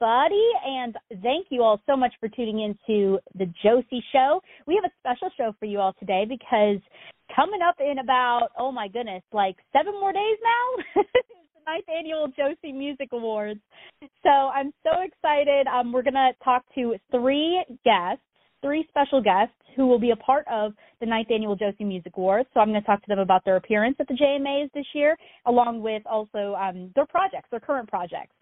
Everybody, and thank you all so much for tuning into the Josie Show. We have a special show for you all today because coming up in about, oh my goodness, like seven more days now, the ninth annual Josie Music Awards. So I'm so excited. Um, we're going to talk to three guests, three special guests who will be a part of the ninth annual Josie Music Awards. So I'm going to talk to them about their appearance at the JMAs this year, along with also um, their projects, their current projects.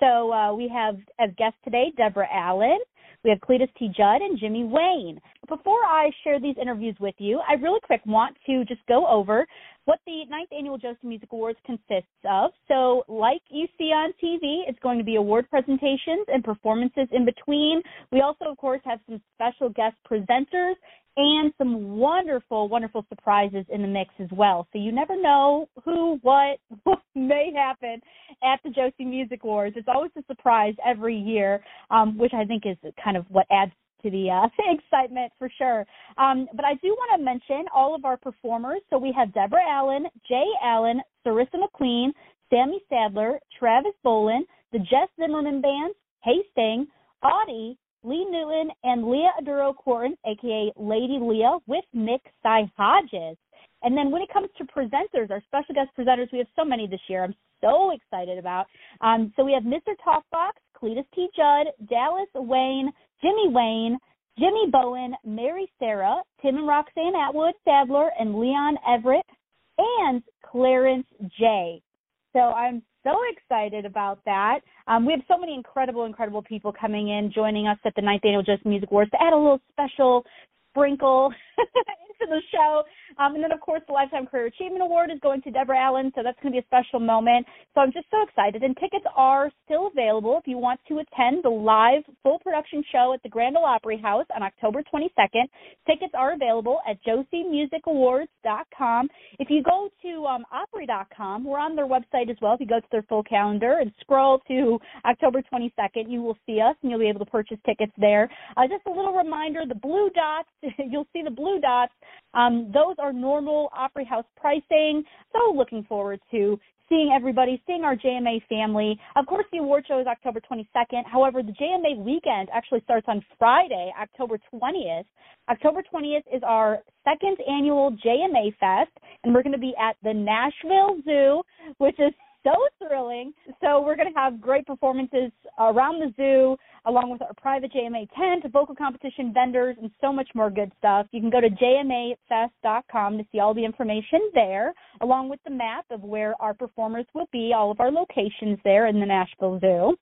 So uh, we have as guests today Deborah Allen, we have Cledus T. Judd, and Jimmy Wayne. Before I share these interviews with you, I really quick want to just go over what the ninth annual Josie Music Awards consists of. So, like you see on TV, it's going to be award presentations and performances in between. We also, of course, have some special guest presenters and some wonderful, wonderful surprises in the mix as well. So you never know who, what, what may happen at the Josie Music Awards. It's always a surprise every year, um, which I think is kind of what adds to the uh, excitement for sure. Um, but I do want to mention all of our performers. So we have Deborah Allen, Jay Allen, Sarissa McQueen, Sammy Sadler, Travis Bolin, the Jess Zimmerman Band, Hastings, Audie, Lee Newton, and Leah Aduro Corton, aka Lady Leah, with Nick Cy Hodges. And then when it comes to presenters, our special guest presenters, we have so many this year. I'm so excited about. Um, so we have Mr. Talkbox, Cledus T. Judd, Dallas Wayne, Jimmy Wayne, Jimmy Bowen, Mary Sarah, Tim and Roxanne Atwood, Sadler, and Leon Everette, and Clarence J. So I'm so excited about that. Um, we have so many incredible, incredible people coming in, joining us at the ninth annual Josie Music Awards to add a little special sprinkle into the show. Um, and then, of course, the Lifetime Career Achievement Award is going to Deborah Allen, so that's going to be a special moment. So I'm just so excited. And tickets are still available if you want to attend the live full production show at the Grand Ole Opry House on October 22nd. Tickets are available at josiemusicawards.com. If you go to um, Opry.com, we're on their website as well. If you go to their full calendar and scroll to October 22nd, you will see us and you'll be able to purchase tickets there. Uh, just a little reminder the blue dots, you'll see the blue dots. Um, those are normal Opry House pricing. So looking forward to seeing everybody, seeing our JMA family. Of course, the award show is October 22nd. However, the JMA weekend actually starts on Friday, October 20th. October 20th is our second annual JMA Fest, and we're going to be at the Nashville Zoo, which is so thrilling. So we're going to have great performances around the zoo, along with our private JMA tent, vocal competition vendors, and so much more good stuff. You can go to jmafest.com to see all the information there, along with the map of where our performers will be, all of our locations there in the Nashville Zoo.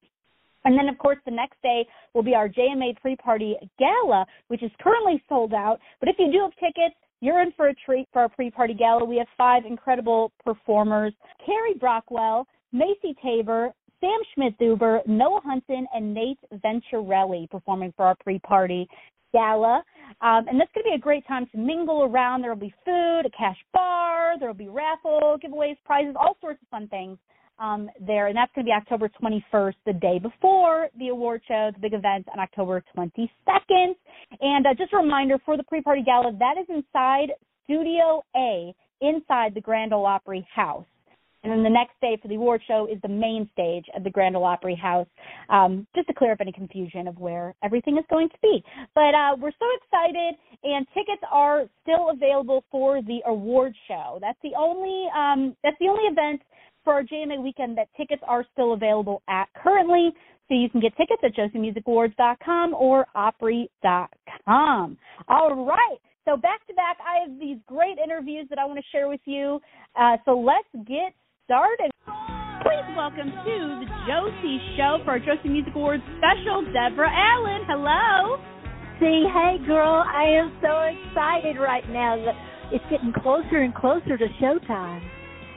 And then, of course, the next day will be our JMA pre party gala, which is currently sold out. But if you do have tickets, you're in for a treat for our pre-party gala. We have five incredible performers: Carrie Brockwell, Macy Tabor, Sam Schmidt-Huber, Noah Hunton, and Nate Venturelli performing for our pre-party gala. Um, and that's going to be a great time to mingle around. There will be food, a cash bar, there will be raffle giveaways, prizes, all sorts of fun things um, there, and that's going to be October 21st, the day before the award show, the big event on October 22nd. And uh, just a reminder for the pre-party gala, that is inside Studio A, inside the Grand Ole Opry House. And then the next day for the award show is the main stage at the Grand Ole Opry House, um, just to clear up any confusion of where everything is going to be. But uh, we're so excited, and tickets are still available for the award show. That's the only um, that's the only event for our JMA weekend that tickets are still available at currently. So you can get tickets at josiemusicawards.com or opry.com. All right. So back to back, I have these great interviews that I want to share with you. Uh, so let's get started. Please welcome to the Josie Show for our Josie Music Awards special, Deborah Allen. Hello. See, hey girl, I am so excited right now that it's getting closer and closer to showtime.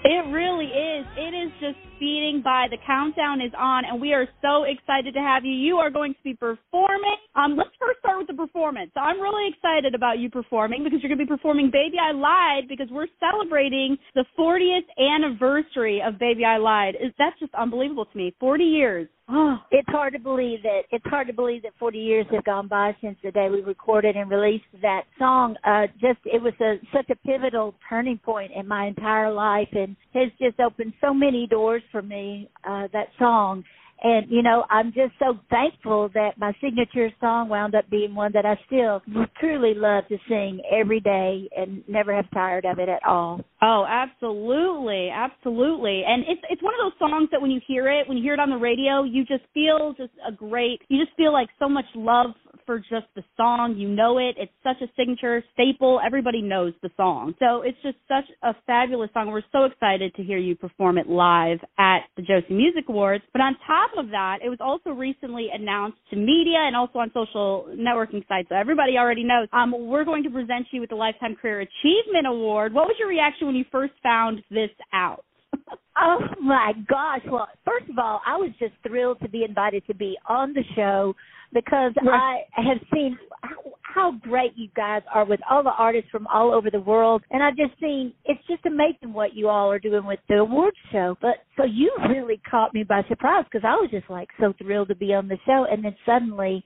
It really is. It is just speeding by. The countdown is on, and we are so excited to have you. You are going to be performing. Um, let's first start with the performance. So I'm really excited about you performing because you're going to be performing "Baby I Lied" because we're celebrating the 40th anniversary of "Baby I Lied." That's just unbelievable to me? 40 years. Oh, it's hard to believe that it's hard to believe that 40 years have gone by since the day we recorded and released that song. Uh, just it was a such a pivotal turning point in my entire life, and has just opened so many doors for me. Uh, that song, and you know, I'm just so thankful that my signature song wound up being one that I still truly love to sing every day and never have tired of it at all. Oh, absolutely, absolutely. And it's it's one of those songs that when you hear it, when you hear it on the radio, you just feel just a great. You just feel like so much love for just the song. You know it. It's such a signature staple. Everybody knows the song. So it's just such a fabulous song. We're so excited to hear you perform it live at the Josie Music Awards. But on top of that, it was also recently announced to media and also on social networking sites. So everybody already knows. Um, we're going to present you with the Lifetime Career Achievement Award. What was your reaction when you first found this out? Oh my gosh. Well, first of all, I was just thrilled to be invited to be on the show because Right. I have seen how, how great you guys are with all the artists from all over the world. And I've just seen it's just amazing what you all are doing with the awards show. But so you really caught me by surprise because I was just like so thrilled to be on the show. And then suddenly,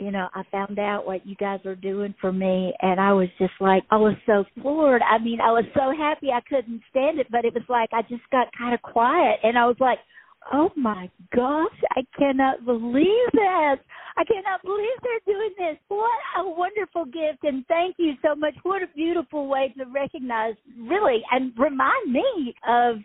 you know, I found out what you guys are doing for me, and I was just like, I was so floored. I mean, I was so happy I couldn't stand it, but it was like I just got kind of quiet, and I was like, oh my gosh, I cannot believe this. I cannot believe they're doing this. What a wonderful gift, and thank you so much. What a beautiful way to recognize, really, and remind me of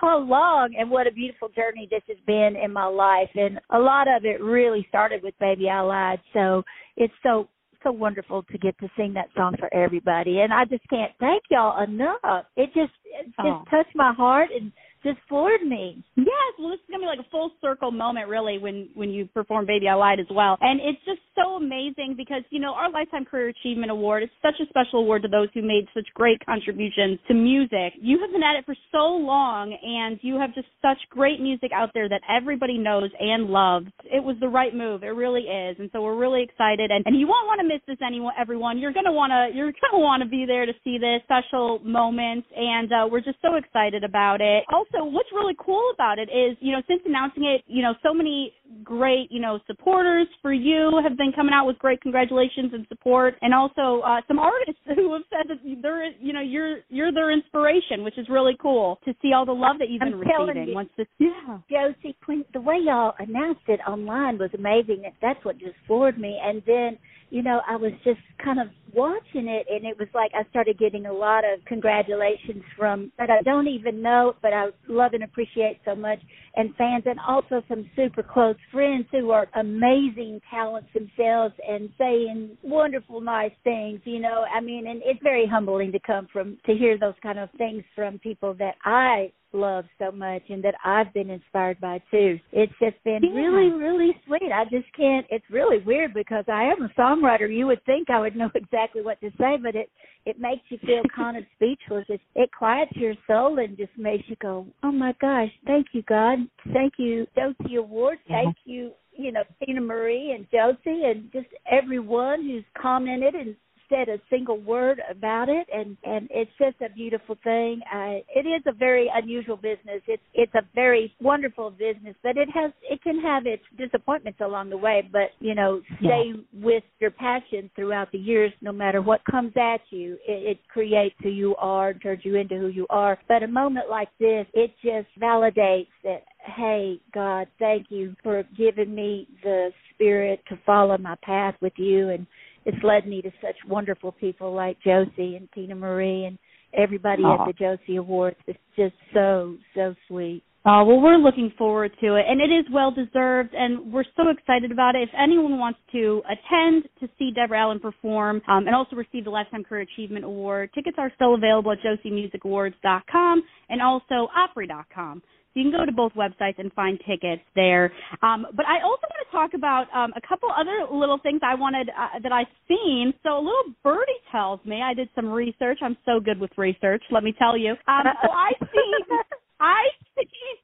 how long and what a beautiful journey this has been in my life. And a lot of it really started with Baby I Lied. So it's so so wonderful to get to sing that song for everybody and I just can't thank y'all enough. It just it just Oh. touched my heart and just floored me. Yes, well, this is gonna be like a full circle moment, really, when when you perform "Baby I Lied" as well, and it's just so amazing because you know our Lifetime Career Achievement Award is such a special award to those who made such great contributions to music. You have been at it for so long, and you have just such great music out there that everybody knows and loves. It was the right move, it really is, and so we're really excited, and and you won't want to miss this, anyone, everyone. You're gonna wanna you're gonna want to be there to see this special moment, and uh, we're just so excited about it. Also, what's really cool about it is, you know, since announcing it, you know, so many great, you know, supporters for you have been coming out with great congratulations and support, and also uh, some artists who have said that they're, you know, you're you're their inspiration, which is really cool to see all the love that you've I'm been telling receiving. you. Once this, yeah, Josie, when the way y'all announced it online was amazing. That- That's what just floored me. And then, you know, I was just kind of watching it, and it was like I started getting a lot of congratulations from that I don't even know, but I love and appreciate so much, and fans, and also some super close friends who are amazing talents themselves and saying wonderful, nice things. You know, I mean, and it's very humbling to come from to hear those kind of things from people that I love so much and that I've been inspired by too. It's just been Yeah. really, really sweet. I just can't it's really weird because I am a songwriter. You would think I would know exactly what to say, but it it makes you feel kind of speechless. It, it quiets your soul and just makes you go, Oh my gosh, thank you God. Thank you, Josie Award. Thank you, you know, Tina Marie and Josie and just everyone who's commented and said a single word about it. And and it's just a beautiful thing. Uh it is a very unusual business. It's it's a very wonderful business but it has it can have its disappointments along the way. But you know stay with your passion throughout the years no matter what comes at you. It, it creates who you are and turns you into who you are. But a moment like this it just validates that hey god thank you for giving me the spirit to follow my path with you and it's led me to such wonderful people like Josie and Tina Marie and everybody Aw. at the Josie Awards. It's just so so sweet. Oh, well, we're looking forward to it, and it is well deserved, and we're so excited about it. If anyone wants to attend to see Deborah Allen perform um, and also receive the Lifetime Career Achievement Award, tickets are still available at josiemusicawards.com and also opry.com. You can go to both websites and find tickets there. Um, but I also want to talk about um, a couple other little things I wanted uh, that I've seen. So a little birdie tells me I did some research. I'm so good with research, let me tell you. Um, so I seen I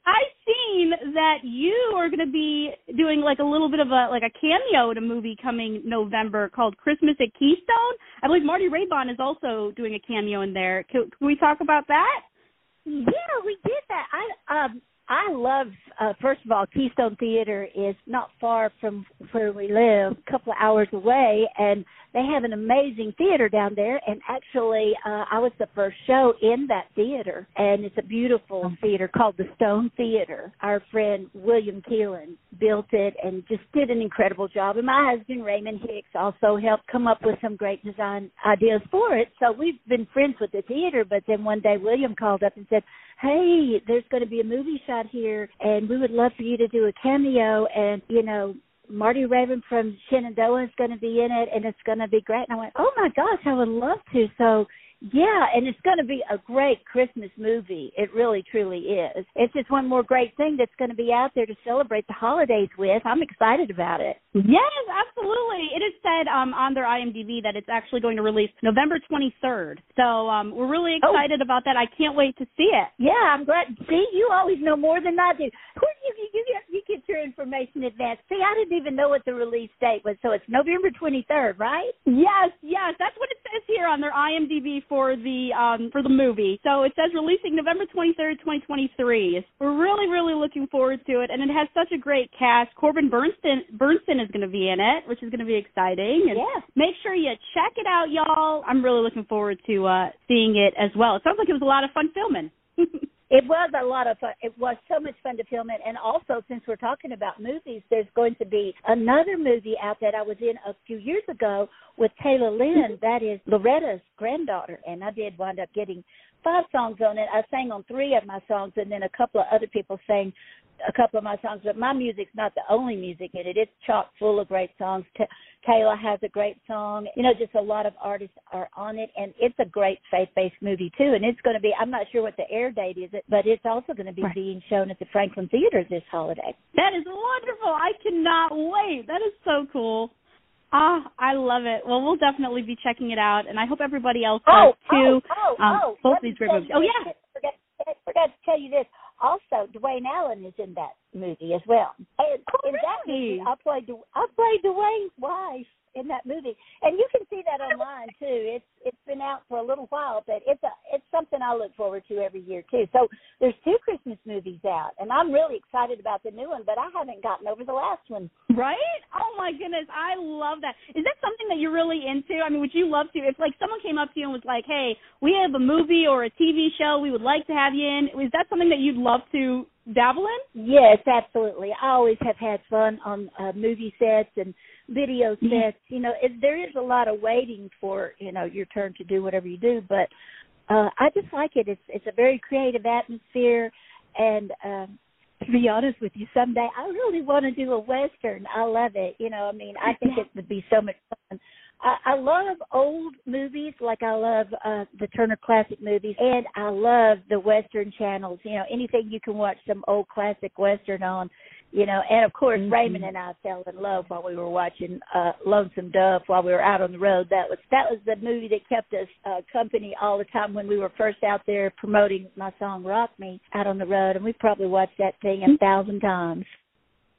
I seen that you are going to be doing like a little bit of a like a cameo in a movie coming November called Christmas at Keystone. I believe Marty Raybon is also doing a cameo in there. Can, can we talk about that? Yeah, we did that. I um I love uh first of all Keystone Theater is not far from where we live, a couple of hours away and they have an amazing theater down there and actually uh I was the first show in that theater and it's a beautiful theater called the Stone Theater. Our friend William Keelan built it and just did an incredible job and my husband Raymond Hicks also helped come up with some great design ideas for it. So we've been friends with the theater but then one day William called up and said, "Hey, there's going to be a movie shot here and we would love for you to do a cameo and you know Marty Raybon from Shenandoah is going to be in it, and it's going to be great. And I went, oh my gosh, I would love to. So yeah, and it's going to be a great Christmas movie. It really, truly is. It's just one more great thing that's going to be out there to celebrate the holidays with. I'm excited about it. Yes, absolutely. It is said um, on their IMDb that it's actually going to release November 23rd. So um, we're really Oh. excited about that. I can't wait to see it. Yeah, I'm glad. See, you always know more than I do. Who do you you get you get your information in advance? See, I didn't even know what the release date was. So it's November 23rd, right? Yes, yes, that's what it says here on their IMDb for the um for the movie. So it says releasing November 23rd, 2023. We're really really looking forward to it and it has such a great cast. Corbin Bernsen Bernsen is going to be in it, which is going to be exciting. And Yeah. make sure you check it out y'all. I'm really looking forward to uh seeing it as well. It sounds like it was a lot of fun filming. It was a lot of fun. It was so much fun to film it. And also, since we're talking about movies, there's going to be another movie out that I was in a few years ago with Tayla Lynn. Mm-hmm. That is Loretta's granddaughter. And I did wind up getting five songs on it. I sang on three of my songs, and then a couple of other people sang a couple of my songs. But my music's not the only music in it. It's chock full of great songs. Tayla has a great song. You know, just a lot of artists are on it, and it's a great faith-based movie too. And it's going to be. I'm not sure what the air date is, but it's also going to be Right. being shown at the Franklin Theater this holiday. That is wonderful. I cannot wait. That is so cool. Ah, I love it. Well, we'll definitely be checking it out, and I hope everybody else does too. oh, oh, um, oh, both these great movies. Oh yeah, Forgot, forgot to tell you this. Also, Dwayne Allen is in that movie as well. And Oh, in that really? movie, I played Du- I played Dwayne's wife in that movie, and you can see that online too. It's it's been out for a little while, but it's a it's something I look forward to every year too. So there's two Christmas movies out, and I'm really excited about the new one, but I haven't gotten over the last one. right? Oh my goodness, I love that. Is that something that you're really into? I mean, would you love to? If like someone came up to you and was like, "Hey, we have a movie or a TV show we would like to have you in," is that something that you'd love to dabble in? Yes, absolutely. I always have had fun on uh, movie sets and video sets. Mhm. You know, it, there is a lot of waiting for you know your turn to do whatever you do, but uh, I just like it. It's it's a very creative atmosphere, and um, to be honest with you, someday I really want to do a western. I love it. You know, I mean, I think it would be so much fun. I, I love old movies, like I love uh the Turner Classic movies, and I love the Western channels. You know, anything you can watch some old classic Western on. You know, and of course Mhm. Raymond and I fell in love while we were watching uh Lonesome Dove while we were out on the road. That was that was the movie that kept us uh company all the time when we were first out there promoting my song Rock Me out on the road and we probably watched that thing a thousand times.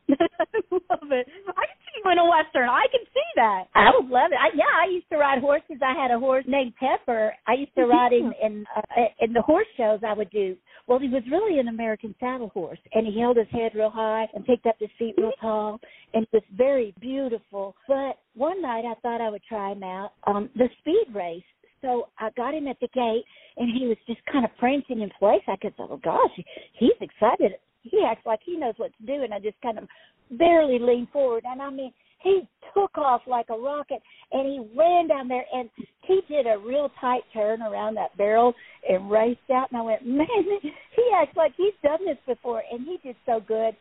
I love it. I can see you in a western. I can see that. I would love it. I, yeah, I used to ride horses. I had a horse named Pepper. I used to ride in in uh, in the horse shows I would do. Well, he was really an American saddle horse, and he held his head real high and picked up his feet real tall, and was very beautiful. But one night I thought I would try him out on the speed race. So I got him at the gate, and he was just kind of prancing in place. I could, say, oh gosh, he's excited. He acts like he knows what to do, and I just kind of barely leaned forward, and I mean, he took off like a rocket, and he ran down there, and he did a real tight turn around that barrel and raced out, and I went, man, he acts like he's done this before, and he did so good.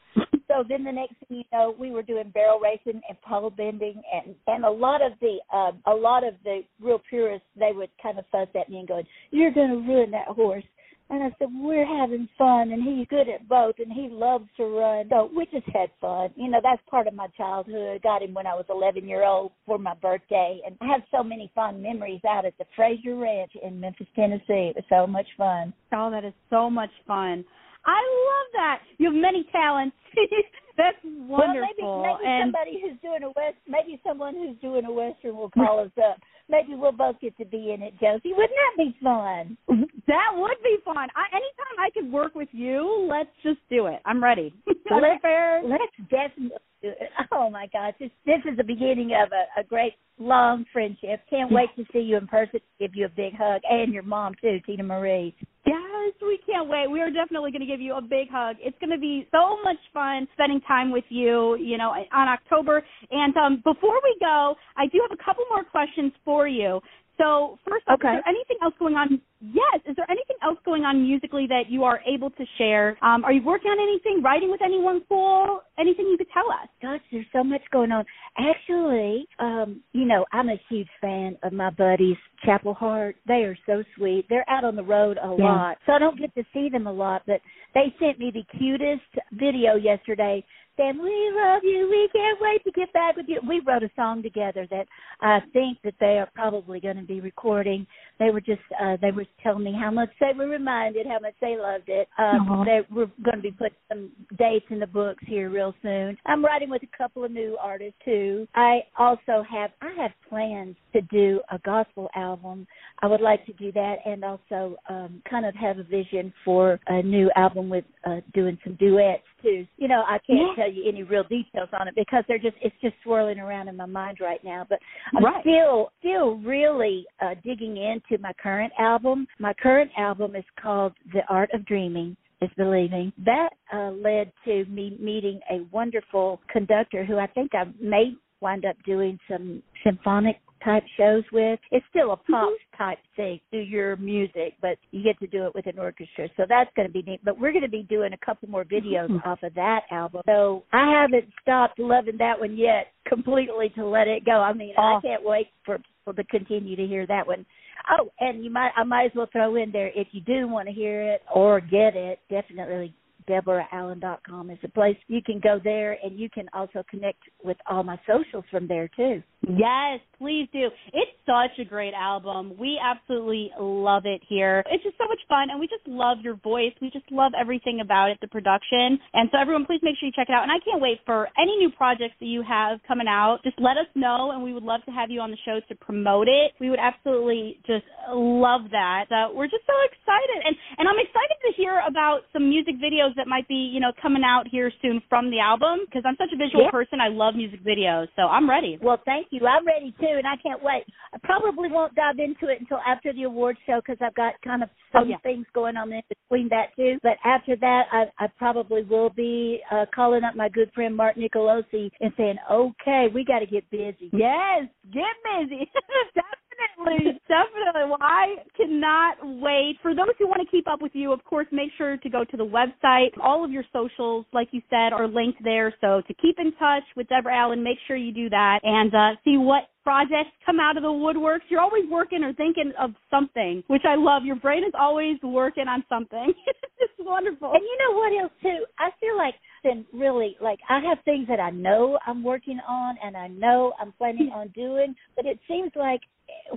so then the next thing you know, we were doing barrel racing and pole bending, and and a lot of the um, a lot of the real purists they would kind of fuss at me and going, "You're to ruin that horse." And I said, We're having fun and he's good at both and he loves to run. So we just had fun. You know, that's part of my childhood. Got him when I was eleven year old for my birthday and I have so many fond memories out at the Fraser Ranch in Memphis, Tennessee. It was so much fun. Oh, that is so much fun. I love that. You have many talents. That's wonderful. Well, maybe, maybe and somebody who's doing a west, maybe someone who's doing a western will call us up. Maybe we'll both get to be in it, Josie. Wouldn't that be fun? that would be fun. I, anytime I could work with you, let's just do it. I'm ready. Let's, let's definitely do it. Oh my gosh, this this is the beginning of a, a great long friendship. Can't wait to see you in person. Give you a big hug, and your mom too, Tina Marie. Yes, we can't wait. We are definitely going to give you a big hug. It's going to be so much fun spending time with you, you know, on October. And um, before we go, I do have a couple more questions for you. So first off, Okay. is there anything else going on? Yes, is there anything else going on musically that you are able to share? Um, are you working on anything? Writing with anyone cool? Anything you could tell us? Gosh, there's so much going on. Actually, um, you know, I'm a huge fan of my buddies, Chapel Hart. They are so sweet. They're out on the road a Yeah. lot, so I don't get to see them a lot. But they sent me the cutest video yesterday. Saying, we love you. We can't wait to get back with you. We wrote a song together that I think that they are probably going to be recording. They were just, uh, they were telling me how much they were reminded, how much they loved it. Um, Aw. they we're going to be putting some dates in the books here real soon. I'm writing with a couple of new artists too. I also have, I have plans to do a gospel album. I would like to do that and also um kind of have a vision for a new album with uh doing some duets too. You know, I can't Yeah. tell you any real details on it because they're just it's just swirling around in my mind right now. But I'm Right. still still really uh digging into my current album. My current album is called The Art of Dreaming is believing. That uh, led to me meeting a wonderful conductor who I think I may wind up doing some symphonic type shows with. It's still a pop type thing, do your music, but you get to do it with an orchestra. So that's going to be neat. But we're going to be doing a couple more videos off of that album. So I haven't stopped loving that one yet completely to let it go. I mean, I Oh. can't wait for people to continue to hear that one. Oh, and you might I might as well throw in there if you do want to hear it or get it, definitely DeborahAllen.com is the place you can go there and you can also connect with all my socials from there too. Yes, please do. It's such a great album. We absolutely love it here. It's just so much fun, and we just love your voice. We just love everything about it, the production. And so, everyone, please make sure you check it out. And I can't wait for any new projects that you have coming out. Just let us know, and we would love to have you on the show to promote it. We would absolutely just love that. Uh, we're just so excited, and and I'm excited to hear about some music videos that might be, you know, coming out here soon from the album because I'm such a visual Yeah. person. I love music videos, so I'm ready. Well, thank you. I'm ready too, and I can't wait. I probably won't dive into it until after the award show because I've got kind of Oh, some yeah. things going on in between that too. But after that, I, I probably will be uh, calling up my good friend Mark Nicolosi and saying, "Okay, we got to get busy." Yes, get busy. definitely, definitely. Well, I cannot wait. For those who want to keep up with you, of course, make sure to go to the website. All of your socials, like you said, are linked there. So to keep in touch with Deborah Allen, make sure you do that and uh, see what projects come out of the woodworks. You're always working or thinking of something, which I love. Your brain is always working on something. it's just wonderful. And you know what else too? I feel like then really like I have things that I know I'm working on and I know I'm planning on doing, but it seems like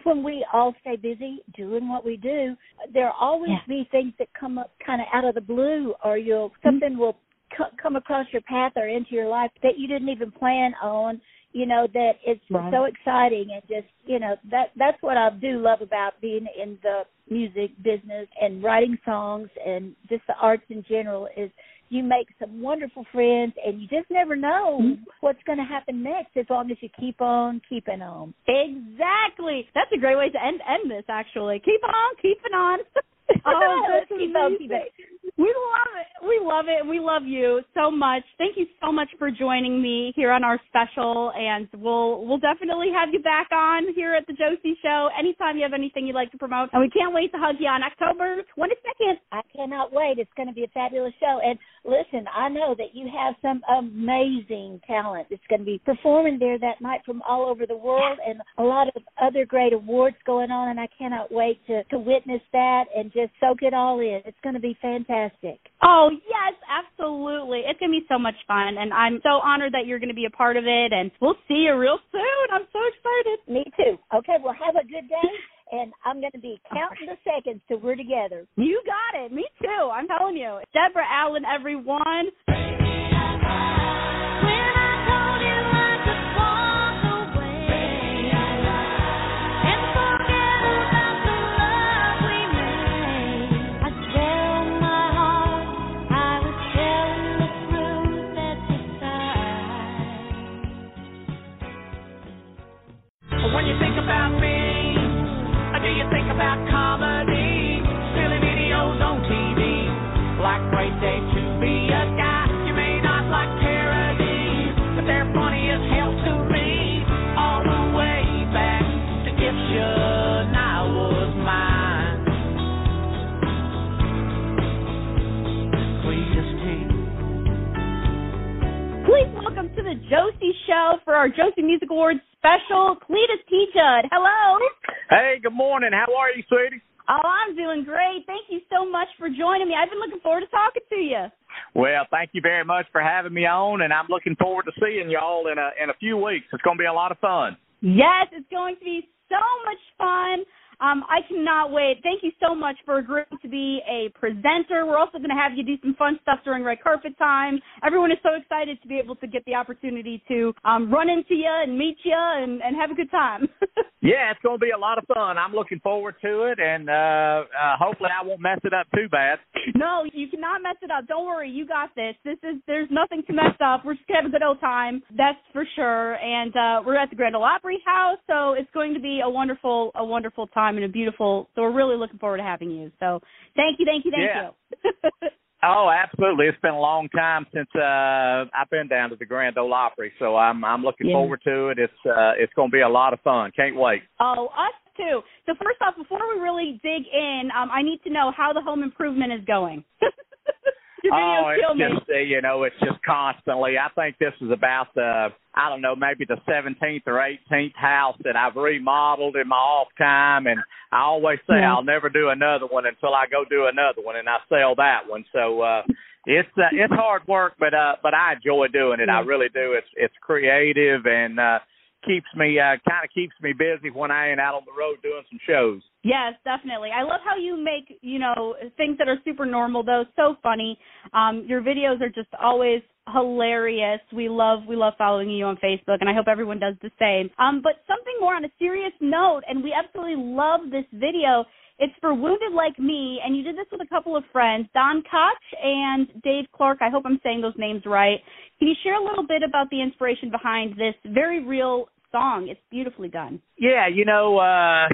when we all stay busy doing what we do, there'll always Yeah. be things that come up kind of out of the blue, or you'll mm-hmm. something will co- come across your path or into your life that you didn't even plan on. You know that it's Right. so exciting and just you know that that's what I do love about being in the music business and writing songs and just the arts in general is you make some wonderful friends and you just never know Mhm. what's going to happen next as long as you keep on keeping on. Exactly. That's a great way to end end this. Actually, keep on keeping on. oh, that's keep on. We love it. We love it. We love you so much. Thank you so much for joining me here on our special, and we'll we'll definitely have you back on here at the Josie Show anytime you have anything you'd like to promote. And we can't wait to hug you on October 22nd. I cannot wait. It's going to be a fabulous show. And listen, I know that you have some amazing talent that's going to be performing there that night from all over the world and a lot of other great awards going on. And I cannot wait to, to witness that and just soak it all in. It's going to be fantastic. Oh, yes, absolutely. It's going to be so much fun. And I'm so honored that you're going to be a part of it. And we'll see you real soon. I'm so excited. Me too. Okay, well, have a good day. And I'm going to be oh, counting the seconds till we're together. You got it. Me too. I'm telling you. Deborah Allen, everyone. When you think about Josie Show for our Josie Music Awards special, Cledus T. Judd. Hello. Hey, good morning. How are you, sweetie? Oh, I'm doing great. Thank you so much for joining me. I've been looking forward to talking to you. Well, thank you very much for having me on, and I'm looking forward to seeing y'all in a in a few weeks. It's going to be a lot of fun. Yes, it's going to be so much fun. Um, I cannot wait. Thank you so much for agreeing to be a presenter. We're also going to have you do some fun stuff during red carpet time. Everyone is so excited to be able to get the opportunity to um, run into you and meet you and, and have a good time. Yeah, it's going to be a lot of fun. I'm looking forward to it, and uh, uh hopefully I won't mess it up too bad. no, you cannot mess it up. Don't worry, you got this. This is there's nothing to mess up. We're just gonna have a good old time. That's for sure. And uh we're at the Grand Ole Opry House, so it's going to be a wonderful a wonderful time and a beautiful. So we're really looking forward to having you. So thank you, thank you, thank Yeah. you. Oh, absolutely. It's been a long time since uh I've been down to the Grand Ole Opry, so I'm I'm looking Yeah. forward to it. It's uh it's going to be a lot of fun. Can't wait. Oh, us too. So first off, before we really dig in, um, I need to know how the home improvement is going. Oh, it's me. just uh, you know, it's just constantly. I think this is about the I don't know, maybe the seventeenth or eighteenth house that I've remodeled in my off time, and I always say Yeah. I'll never do another one until I go do another one, and I sell that one. So uh it's uh, it's hard work, but uh but I enjoy doing it. I really do. It's it's creative and uh keeps me uh kind of keeps me busy when I ain't out on the road doing some shows. Yes, definitely. I love how you make, you know, things that are super normal though so funny. Um your videos are just always hilarious. We love we love following you on Facebook and I hope everyone does the same. Um but something more on a serious note and we absolutely love this video. It's for Wounded Like Me and you did this with a couple of friends, Don Koch and Dave Clark. I hope I'm saying those names right. Can you share a little bit about the inspiration behind this very real song? It's beautifully done. Yeah, you know, uh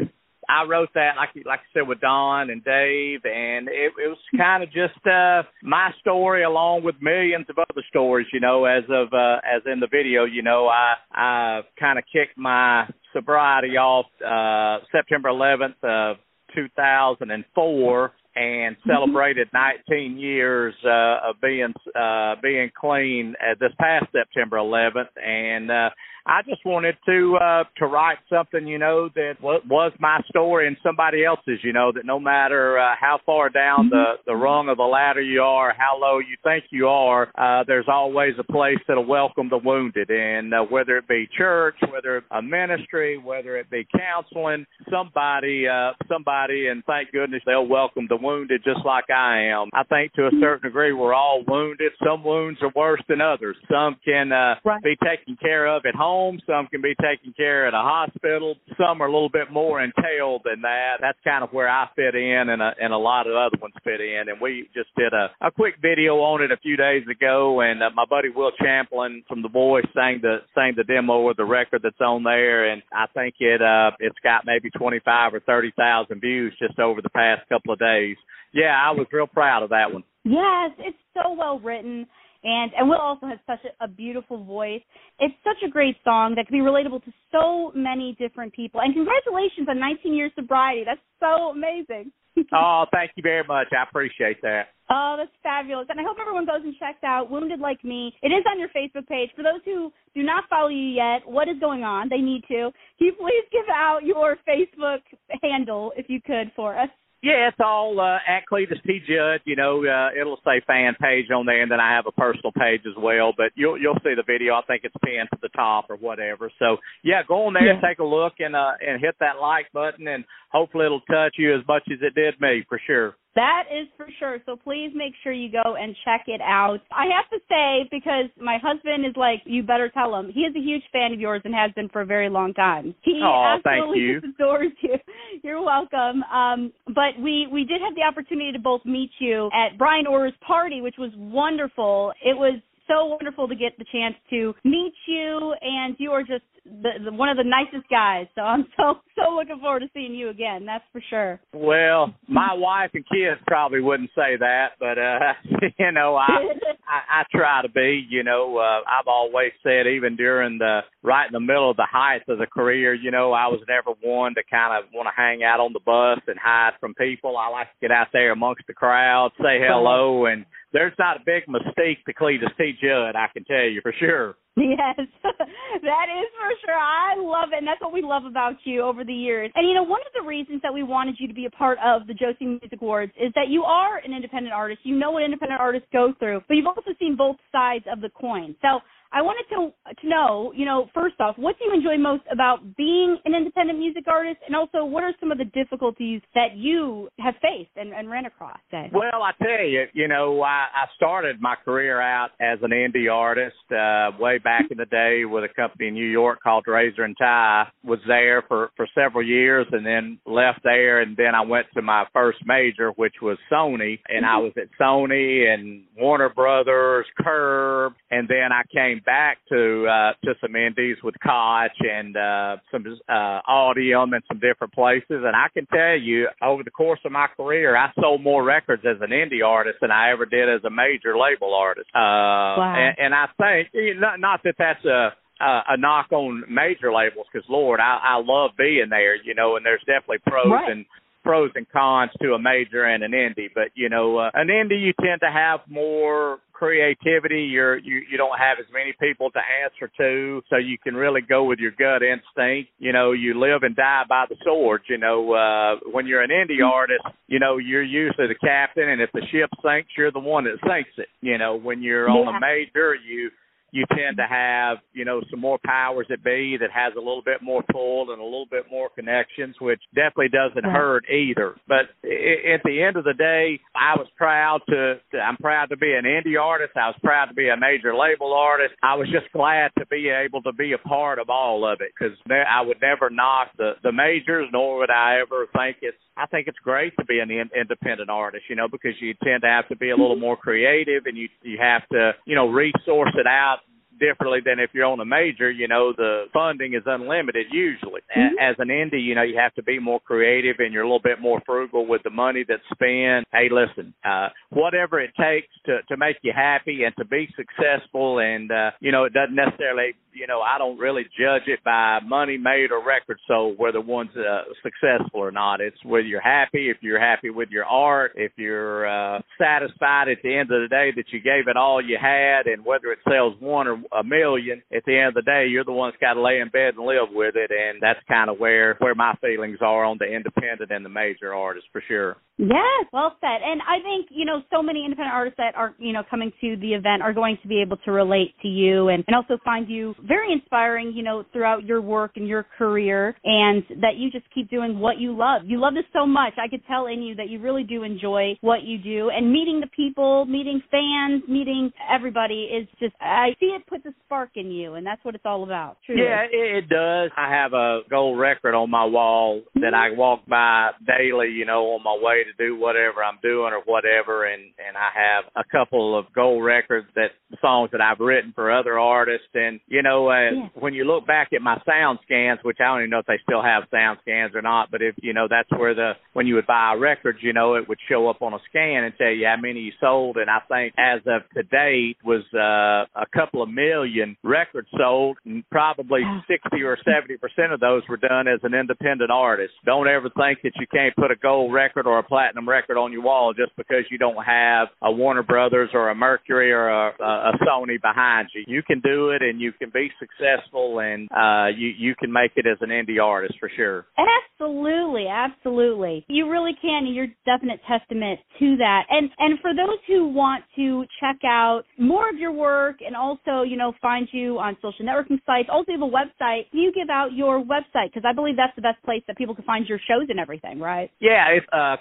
I wrote that like like I said with Don and Dave and it it was kind of just uh my story along with millions of other stories, you know, as of uh as in the video, you know, I I kind of kicked my sobriety off uh September 11th of 2004 and celebrated 19 years uh, of being uh, being clean uh, this past September 11th, and uh, I just wanted to uh, to write something, you know, that w- was my story and somebody else's, you know, that no matter uh, how far down the the rung of the ladder you are, how low you think you are, uh, there's always a place that'll welcome the wounded, and uh, whether it be church, whether it a ministry, whether it be counseling, somebody, uh, somebody, and thank goodness they'll welcome the wounded just like I am. I think to a certain degree we're all wounded. Some wounds are worse than others. Some can uh, Right. be taken care of at home. Some can be taken care at a hospital. Some are a little bit more entailed than that. That's kind of where I fit in, and a, and a lot of other ones fit in. And we just did a, a quick video on it a few days ago, and uh, my buddy Will Champlin from The Voice sang the sang the demo of the record that's on there, and I think it uh it's got maybe twenty five or thirty thousand views just over the past couple of days yeah, I was real proud of that one. Yes, it's so well written. And and Will also has such a, a beautiful voice. It's such a great song that can be relatable to so many different people. And congratulations on 19 years sobriety. That's so amazing. oh, thank you very much. I appreciate that. Oh, that's fabulous. And I hope everyone goes and checks out Wounded Like Me. It is on your Facebook page. For those who do not follow you yet, what is going on? They need to. Can you please give out your Facebook handle, if you could, for us? Yeah, it's all uh, at Cledus T Judd. You know, uh, it'll say fan page on there, and then I have a personal page as well. But you'll you'll see the video. I think it's pinned to the top or whatever. So yeah, go on there, Yeah. take a look, and uh, and hit that like button, and hopefully it'll touch you as much as it did me for sure. That is for sure. So please make sure you go and check it out. I have to say, because my husband is like, you better tell him. He is a huge fan of yours and has been for a very long time. He Aw, thank absolutely you. adores you. You're welcome. Um, but we we did have the opportunity to both meet you at Brian Orr's party, which was wonderful. It was so wonderful to get the chance to meet you, and you are just the, the one of the nicest guys. So I'm so so looking forward to seeing you again. That's for sure. Well, my wife and kids probably wouldn't say that, but uh you know, I I, I try to be, you know, uh, I've always said even during the right in the middle of the height of the career, you know, I was never one to kind of want to hang out on the bus and hide from people. I like to get out there amongst the crowd, say hello and there's not a big mistake to Cledus T. Judd, I can tell you for sure. Yes, that is for sure. I love it, and that's what we love about you over the years. And you know, one of the reasons that we wanted you to be a part of the Josie Music Awards is that you are an independent artist. You know what independent artists go through, but you've also seen both sides of the coin. So I wanted to to know, you know, first off, what do you enjoy most about being an independent music artist, and also what are some of the difficulties that you have faced and, and ran across? Well, I tell you, you know, I, I started my career out as an indie artist uh, way back in the day with a company in New York called Razor and Tie. Was there for for several years, and then left there, and then I went to my first major, which was Sony, and I was at Sony and Warner Brothers, Curb, and then I came back to uh, to some indies with Koch and uh, some uh, Audium and some different places, and I can tell you, over the course of my career, I sold more records as an indie artist than I ever did as a major label artist. Uh, and, and I think not not that that's a uh, a knock on major labels because Lord, I, I love being there, you know, and there's definitely pros Right. and pros and cons to a major and an indie. But you know, uh, an indie you tend to have more creativity. You're you you don't have as many people to answer to, so you can really go with your gut instinct. You know, you live and die by the sword. You know, uh, when you're an indie artist, you know you're usually the captain, and if the ship sinks, you're the one that sinks it. You know, when you're on Yeah. a major, you you tend to have, you know, some more powers that be that has a little bit more pull and a little bit more connections, which definitely doesn't Right. hurt either. But i- at the end of the day, I was proud to, to, I'm proud to be an indie artist. I was proud to be a major label artist. I was just glad to be able to be a part of all of it because I would never knock the, the majors, nor would I ever think it's, I think it's great to be an in, independent artist, you know, because you tend to have to be a little mm-hmm. more creative and you, you have to, you know, resource it out differently than if you're on a major, you know, the funding is unlimited usually. Mhm. As an indie, you know, you have to be more creative and you're a little bit more frugal with the money that's spent. Hey, listen, uh, whatever it takes to, to make you happy and to be successful and, uh, you know, it doesn't necessarily, you know, I don't really judge it by money made or records sold, whether one's uh, successful or not. It's whether you're happy, if you're happy with your art, if you're uh, satisfied at the end of the day that you gave it all you had, and whether it sells one or a million, at the end of the day, you're the one that's got to lay in bed and live with it, and that's kind of where where my feelings are on the independent and the major artists for sure. Yes, well said. And I think, you know, so many independent artists that are, you know, coming to the event are going to be able to relate to you and, and also find you very inspiring, you know, throughout your work and your career and that you just keep doing what you love. You love this so much. I could tell in you that you really do enjoy what you do and meeting the people, meeting fans, meeting everybody is just, I see it puts a spark in you and that's what it's all about. Truly. Yeah, it, it does. I have a gold record on my wall that I walk by daily, you know, on my way to do whatever I'm doing or whatever. And and I have a couple of gold records that songs that I've written for other artists. And you know, uh, Yeah. when you look back at my sound scans, which I don't even know if they still have sound scans or not, but if you know, that's where the when you would buy records, you know, it would show up on a scan and tell you how many you sold. And I think as of to date was uh, a couple of million records sold, and probably Wow. sixty or seventy percent of those were done as an independent artist. Don't ever think that you can't put a gold record or a platinum record on your wall just because you don't have a Warner Brothers or a Mercury or a, a Sony behind you. You can do it, and you can be successful, and uh, you you can make it as an indie artist for sure. Absolutely, absolutely. You really can. and You're definite testament to that. And and for those who want to check out more of your work and also, you know, find you on social networking sites, also you have a website. Can you give out your website? Because I believe that's the best place that people can find your shows and everything, right? Yeah, it's uh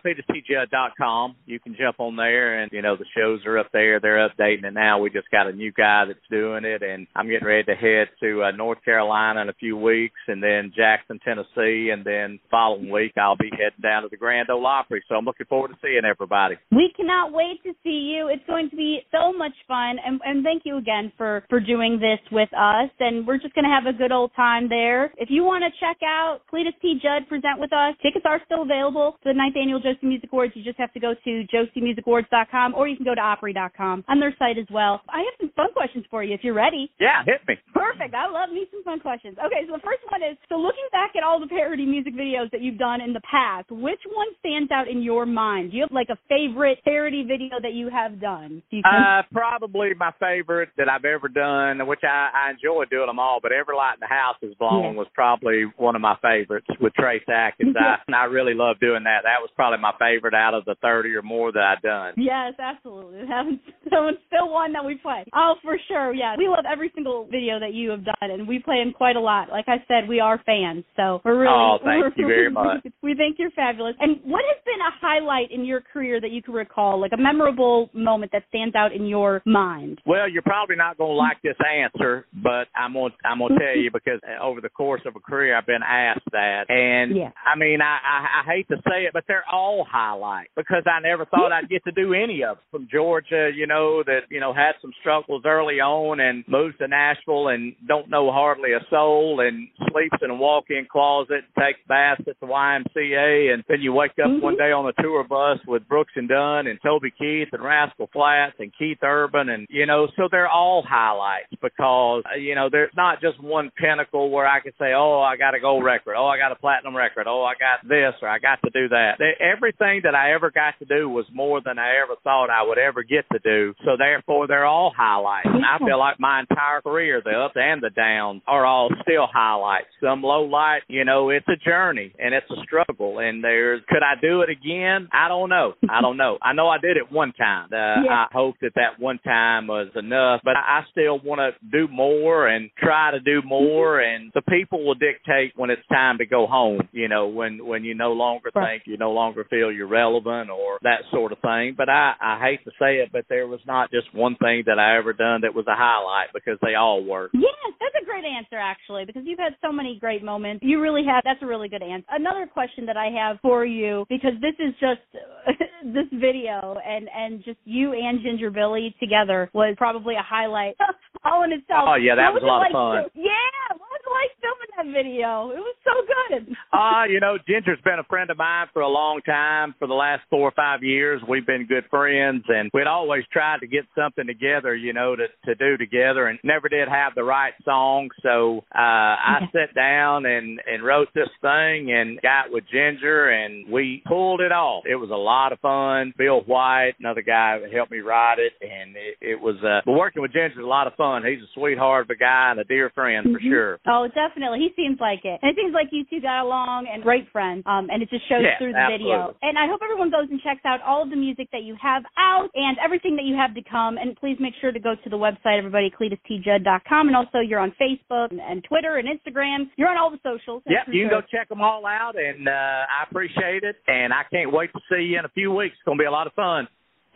com. You can jump on there and you know the shows are up there. They're updating it now. We just got a new guy that's doing it and I'm getting ready to head to uh, North Carolina in a few weeks and then Jackson, Tennessee and then following week I'll be heading down to the Grand Ole Opry. So I'm looking forward to seeing everybody. We cannot wait to see you. It's going to be so much fun, and, and thank you again for for doing this with us. And we're just going to have a good old time there. If you want to check out Cledus T. Judd present with us, tickets are still available for the ninth annual Josie Music Awards. You just have to go to josiemusicawards.com, or you can go to opry.com on their site as well. I have some fun questions for you if you're ready. Yeah, hit me. Perfect. I love me some fun questions. Okay, so the first one is so looking back at all the parody music videos that you've done in the past, which one stands out in your mind? Do you have like a favorite parody video that you have done? Do you think? Uh, probably my favorite that I've ever done, which I, I enjoy doing them all. But Every Light in the House is Blown Yeah. was probably one of my favorites with Trace Adkins. I, and I really love doing that. That was probably my favorite out of the thirty or more that I've done. Yes, absolutely. That one's, that one's still one that we play. Oh, for sure. Yeah, we love every single video that you have done, and we play them quite a lot. Like I said, we are fans, so we're really. Oh, thank we're, you very much. We think you're fabulous. And what has been a highlight in your career that you can recall, like a memorable moment that stands out in your mind? Well, you're probably not going to like this answer, but I'm going to I'm to tell you because uh, over the course of a career, I've been asked that, and Yeah. I mean, I, I I hate to say it, but they're all highlights because I never thought I'd get to do any of them. From Georgia, you know, that you know had some struggles early on, and moves to Nashville and don't know hardly a soul, and sleeps in a walk-in closet, and takes baths at the YMCA, and then you wake up Mhm. one day on a tour bus with Brooks and Dunn and Toby Keith and Rascal Flatts and Keith Urban, and you know, so they're all highlights because uh, you know there's not just one pinnacle where I can say, oh, I got a gold record, oh, I got a platinum record, oh, I got this or I got to do that. They, everything that I ever got to do was more than I ever thought I would ever get to do. So therefore, they're all highlights. And I feel like my entire career, the ups and the downs, are all still highlights. Some low light, you know, it's a journey and it's a struggle. And there's, could I do it again? I don't know. I don't know. I know I did it one time. Uh, Yeah. I hope that that one time was enough, but I still want to do more and try to do more. And the people will dictate when it's time to go home. You know, when when you no longer Right. think you no longer feel you're relevant or that sort of thing. But I I hate to say it, but there was not just one thing that I ever done that was a highlight because they all were. Yes, that's a great answer actually, because you've had so many great moments. You really have. That's a really good answer. Another question that I have for you, because this is just this video and and just you and Ginger Billy together was probably a highlight all in itself. Oh, yeah, that What was a lot of fun. yeah, what was it like filming that video? It was so good. Uh, you know, Ginger's been a friend of mine for a long time. For the last four or five years, we've been good friends, and we'd always tried to get something together, you know, to to do together, and never did have the right song. So uh, I sat down and and wrote this thing, and got with Ginger, and we pulled it off. It was a lot of fun. Bill White, another guy, helped me write it, and it, it was. Uh, but working with Ginger is a lot of fun. He's a sweetheart of a guy and a dear friend for Mhm. sure. Oh, definitely. He seems like it. And it seems like you two got along and great friends. Um, and it just shows Yeah, through the video. And I hope everyone goes and checks out all of the music that you have out and everything that you have to come. And please make sure to go to the website, everybody, CledusTJudd.com. And also you're on Facebook and, and Twitter and Instagram. You're on all the socials. Yep, you can sure. go check them all out, and uh, I appreciate it. And I can't wait to see you in a few weeks. It's going to be a lot of fun.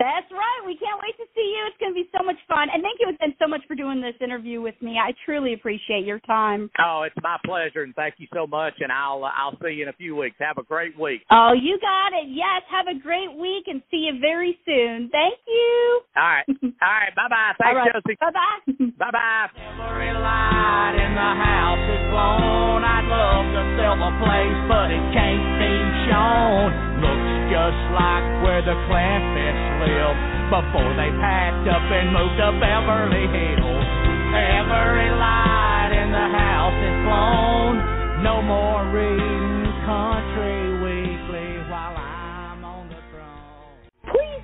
That's right. We can't wait to see you. It's going to be so much fun. And thank you again so much for doing this interview with me. I truly appreciate your time. Oh, it's my pleasure, and thank you so much. And I'll uh, I'll see you in a few weeks. Have a great week. Oh, you got it. Yes. Have a great week and see you very soon. Thank you. All right. All right. Bye bye. Thanks, All right. Josie. Bye bye. Bye bye. Every light in the house is blown. I'd love to sell the place, but it can't be shown. Looks just like where the Clampetts live before they packed up and moved to Beverly Hills. Every light in the house is blown. No more reading Country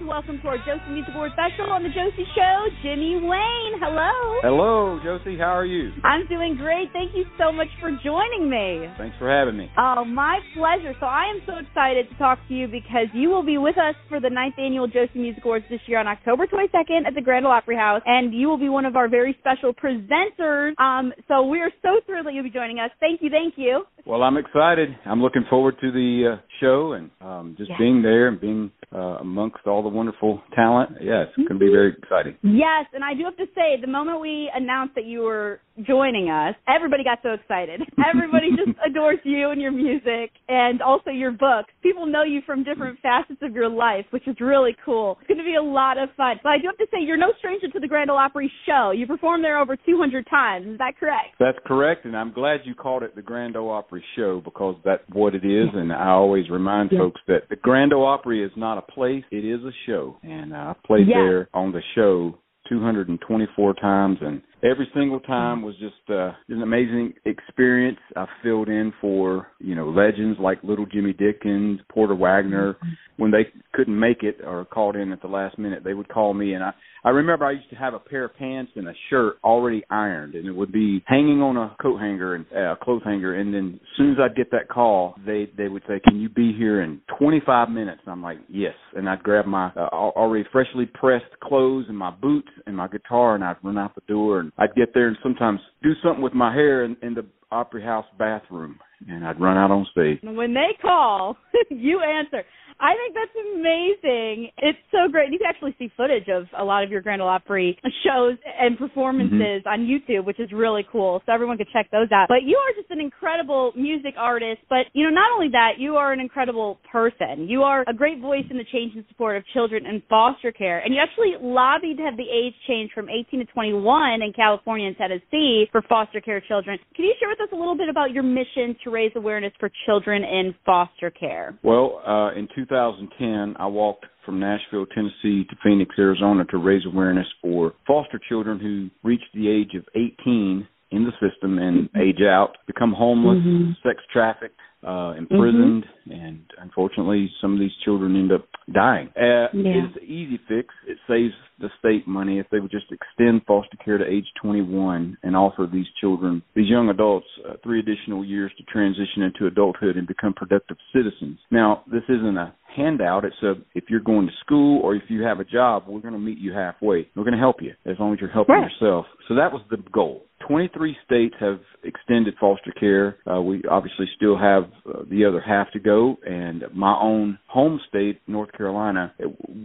welcome to our Josie Music Award special on the Josie Show, Jimmy Wayne. Hello. Hello, Josie. How are you? I'm doing great. Thank you so much for joining me. Thanks for having me. Oh, my pleasure. So I am so excited to talk to you because you will be with us for the ninth annual Josie Music Awards this year on October 22nd at the Grand Ole Opry House, and you will be one of our very special presenters. Um, so we are so thrilled that you'll be joining us. Thank you, thank you. Well, I'm excited. I'm looking forward to the uh, show and um, just Yeah. being there and being uh, amongst all the wonderful talent. Yes, it's going to be very exciting. Yes, and I do have to say, the moment we announced that you were joining us, everybody got so excited. Everybody just adores you and your music and also your books. People know you from different facets of your life, which is really cool. It's going to be a lot of fun. But I do have to say, you're no stranger to the Grand Ole Opry show. You performed there over 200 times. Is that correct? That's correct, and I'm glad you called it the Grand Ole Opry Show because that's what it is. And I always remind Yeah. folks that the Grand Ole Opry is not a place; it is a show. And I played Yeah. there on the show 224 times, and every single time was just uh, an amazing experience. I filled in for you know legends like Little Jimmy Dickens, Porter Wagoner. When they couldn't make it or called in at the last minute, they would call me, and I I remember I used to have a pair of pants and a shirt already ironed, and it would be hanging on a coat hanger and uh, a clothes hanger. And then as soon as I'd get that call, they they would say, "Can you be here in 25 minutes?" And I'm like, "Yes." And I'd grab my uh, already freshly pressed clothes and my boots and my guitar, and I'd run out the door, and I'd get there and sometimes do something with my hair in, in the Opry House bathroom, and I'd run out on stage. When they call, you answer. I think that's amazing. It's so great. You can actually see footage of a lot of your Grand Ole Opry shows and performances on YouTube, which is really cool. So everyone could check those out. But you are just an incredible music artist. But you know, not only that, you are an incredible person. You are a great voice in the change and support of children in foster care. And you actually lobbied to have the age change from 18 to 21 in California and Tennessee for foster care children. Can you share with us a little bit about your mission to raise awareness for children in foster care? Well, uh, in 2010, I walked from Nashville, Tennessee to Phoenix, Arizona to raise awareness for foster children who reach the age of 18 in the system and age out, become homeless, sex trafficked, uh, imprisoned, and unfortunately, some of these children end up dying. Uh, Yeah. It's an easy fix. It saves the state money if they would just extend foster care to age 21 and offer these children, these young adults, uh, three additional years to transition into adulthood and become productive citizens. Now, this isn't a handout. It's a if you're going to school or if you have a job, we're going to meet you halfway. We're going to help you as long as you're helping Right. yourself. So that was the goal. 23 states have extended foster care. Uh, we obviously still have uh, the other half to go, and my own home state, North Carolina.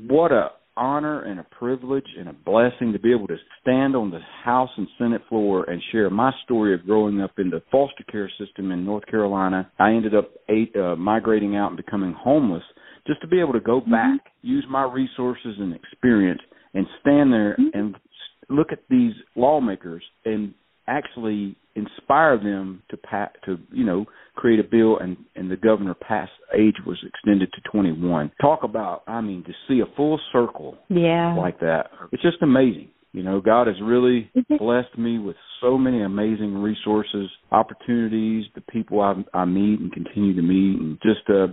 What a honor and a privilege and a blessing to be able to stand on the House and Senate floor and share my story of growing up in the foster care system in North Carolina. I ended up eight, uh, migrating out and becoming homeless just to be able to go back, use my resources and experience, and stand there and look at these lawmakers and actually inspire them to pa- to you know create a bill and and the governor passed age was extended to 21 talk about i mean to see a full circle Yeah. like that it's just amazing. You know god has really blessed me with so many amazing resources opportunities the people i i meet and continue to meet and just uh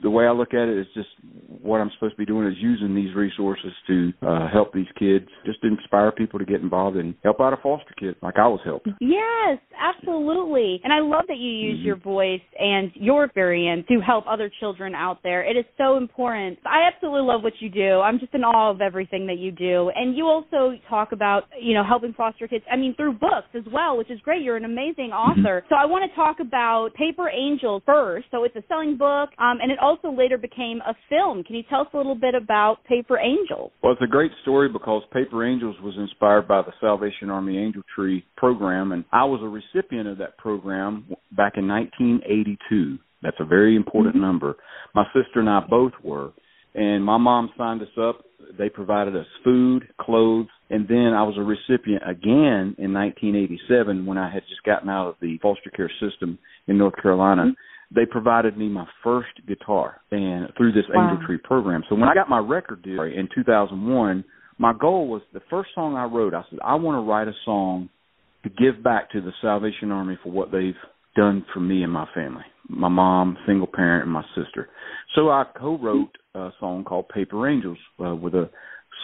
the way I look at it is just what I'm supposed to be doing is using these resources to uh, help these kids, just to inspire people to get involved and help out a foster kid like I was helped. Yes, absolutely. And I love that you use Mhm. your voice and your experience to help other children out there. It is so important. I absolutely love what you do. I'm just in awe of everything that you do. And you also talk about, you know, helping foster kids, I mean, through books as well, which is great. You're an amazing author. So I want to talk about Paper Angels first. So it's a selling book, um, and it also later became a film. Can you tell us a little bit about Paper Angels? Well, it's a great story because Paper Angels was inspired by the Salvation Army Angel Tree program, and I was a recipient of that program back in 1982. That's a very important Mm-hmm. number. My sister and I both were, and my mom signed us up. They provided us food, clothes, and then I was a recipient again in 1987 when I had just gotten out of the foster care system in North Carolina. Mm-hmm. They provided me my first guitar and through this Wow. Angel Tree program. So when I got my record deal in 2001, my goal was the first song I wrote. I said I want to write a song to give back to the Salvation Army for what they've done for me and my family, my mom, single parent, and my sister. So I co-wrote a song called Paper Angels uh, with a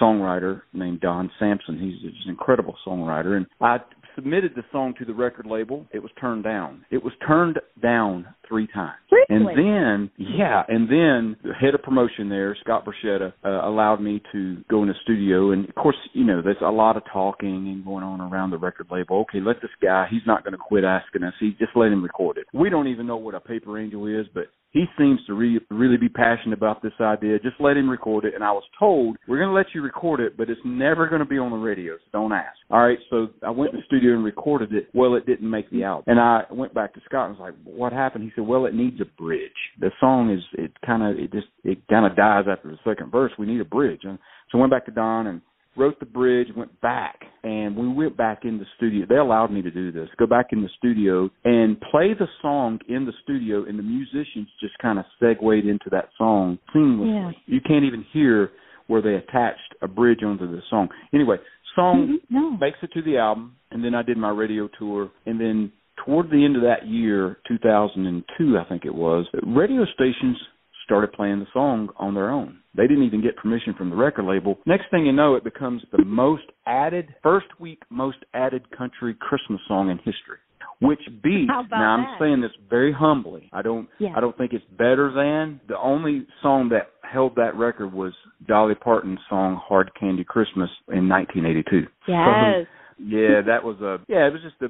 songwriter named Don Sampson. He's just an incredible songwriter, and I submitted the song to the record label. It was turned down. It was turned down three times. Really? And then, yeah, and then the head of promotion there, Scott Borchetta, uh, allowed me to go in the studio. And of course, you know, there's a lot of talking and going on around the record label. Okay, let this guy, he's not going to quit asking us. He just let him record it. We don't even know what a paper angel is, but he seems to re- really be passionate about this idea. Just let him record it. And I was told, we're going to let you record it, but it's never going to be on the radio, so don't ask. All right, so I went to the studio and recorded it. Well, it didn't make the album. And I went back to Scott and was like, what happened? He said, well, it needs a bridge. The song is, it kind of, it just, it kind of dies after the second verse. We need a bridge. And so I went back to Don and wrote the bridge, went back, and we went back in the studio. They allowed me to do this. Go back in the studio and play the song in the studio, and the musicians just kind of segued into that song seamlessly. You can't even hear where they attached a bridge onto the song. Anyway, song mm-hmm. No. makes it to the album, and then I did my radio tour, and then toward the end of that year, 2002, I think it was, radio stations started playing the song on their own. They didn't even get permission from the record label. Next thing you know, it becomes the most added, first week most added country Christmas song in history. Which beats now I'm that? saying this very humbly. I don't Yeah. I don't think it's better than the only song that held that record was Dolly Parton's song Hard Candy Christmas in 1982. Yes. Yeah, that was a yeah. It was just a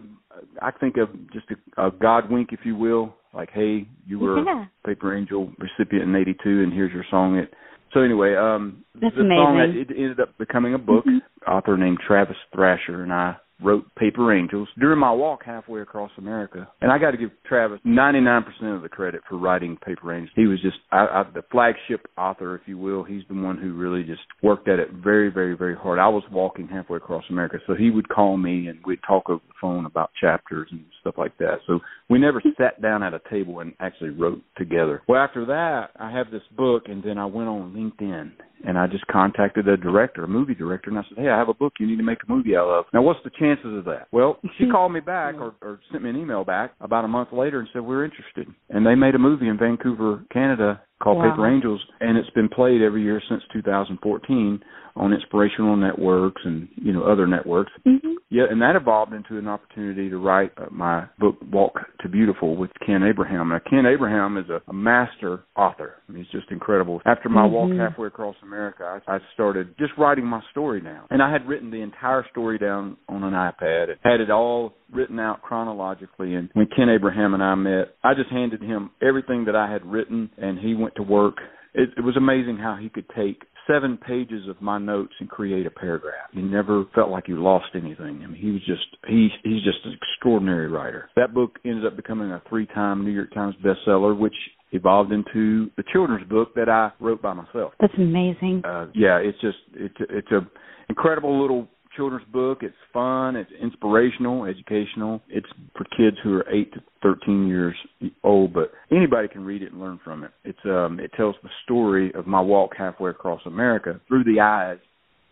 I think of just a, a God wink, if you will. Like, hey, you were Yeah. a Paper Angel recipient in '82, and here's your song. It so anyway, um, That's the song amazing. it ended up becoming a book. Author named Travis Thrasher and I wrote Paper Angels during my walk halfway across America. And I got to give Travis 99% of the credit for writing Paper Angels. He was just I, I, the flagship author, if you will. He's the one who really just worked at it very, very, very hard. I was walking halfway across America, so he would call me and we'd talk over the phone about chapters and stuff like that. So we never sat down at a table and actually wrote together. Well, after that, I have this book, and then I went on LinkedIn and I just contacted a director, a movie director, and I said, "Hey, I have a book you need to make a movie out of." Now, what's the chances of that? Well, she called me back or, or sent me an email back about a month later and said we're interested, and they made a movie in Vancouver, Canada called Wow. Paper Angels, and it's been played every year since 2014 on inspirational networks and you know other networks. Mm-hmm. Yeah, and that evolved into an opportunity to write uh, my book Walk to Beautiful with Ken Abraham. Now, Ken Abraham is a, a master author. I mean, he's just incredible. After my walk Mhm. halfway across America, I, I started just writing my story down, and I had written the entire story down on an iPad and had it all written out chronologically. And when Ken Abraham and I met, I just handed him everything that I had written, and he went to work. It, it was amazing how he could take seven pages of my notes and create a paragraph. He never felt like he lost anything. I mean, he was just he he's just an extraordinary writer. That book ended up becoming a three-time New York Times bestseller, which evolved into the children's book that I wrote by myself. That's amazing. Uh, yeah, it's just it's it's a incredible little children's book. It's fun. It's inspirational, educational. It's for kids who are eight to thirteen years old, but anybody can read it and learn from it. It's um it tells the story of my walk halfway across America through the eyes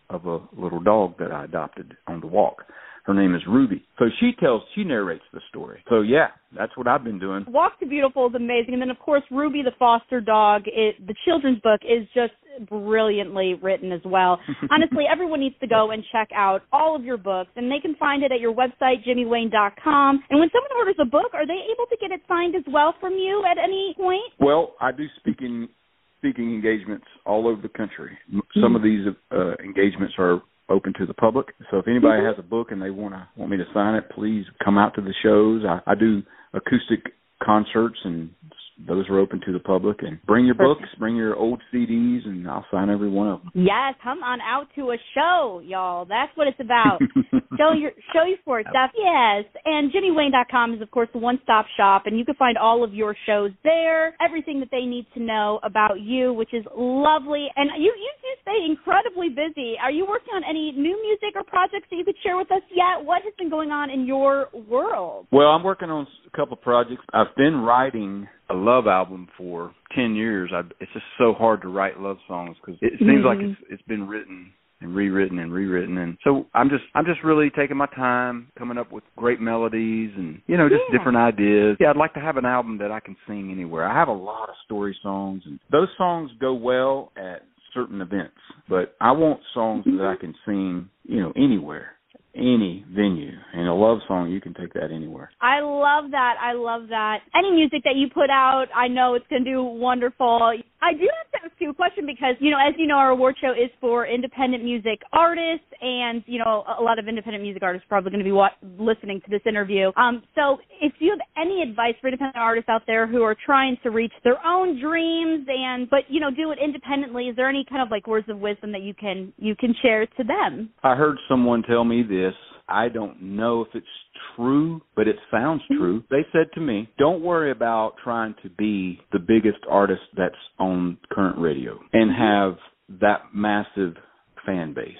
of a little dog that I adopted on the walk. Her name is Ruby. So she tells, she narrates the story. So yeah, that's what I've been doing. Walk to Beautiful is amazing, and then of course Ruby the foster dog. It, the children's book is just brilliantly written as well. Honestly, everyone needs to go and check out all of your books, and they can find it at your website jimmywayne.com. And when someone orders a book, are they able to get it signed as well from you at any point? Well, I do speaking speaking engagements all over the country. Some of these uh, engagements are open to the public. So if anybody has a book and they want to want me to sign it, please come out to the shows. I, I do acoustic concerts and those are open to the public. And bring your Perfect. books, bring your old CDs, and I'll sign every one of them. Yes, come on out to a show, y'all. That's what it's about. show your show your sport stuff. Yes. And JimmyWayne.com is of course the one stop shop and you can find all of your shows there, everything that they need to know about you, which is lovely. And you you do stay incredibly busy. Are you working on any new music or projects that you could share with us yet? What has been going on in your world? Well, I'm working on a couple of projects. I've been writing a love album for 10 years. I, it's just so hard to write love songs because it seems like mm-hmm. it's it's been written and rewritten and rewritten and so I'm just I'm just really taking my time coming up with great melodies and you know just Yeah. different ideas. Yeah, I'd like to have an album that I can sing anywhere. I have a lot of story songs and those songs go well at certain events, but I want songs that I can sing, you know, anywhere, any venue. And a love song you can take that anywhere. I love that. I love that. Any music that you put out, I know it's going to do wonderful. I do have to ask you a question because, you know, as you know, our award show is for independent music artists, and, you know, a lot of independent music artists are probably going to be wa- listening to this interview. Um, so if you have any advice for independent artists out there who are trying to reach their own dreams and, but, you know, do it independently, is there any kind of like words of wisdom that you can, you can share to them? I heard someone tell me this. I don't know if it's true, but it sounds mm-hmm. true. They said to me, "Don't worry about trying to be the biggest artist that's on current radio and mm-hmm. have that massive fan base."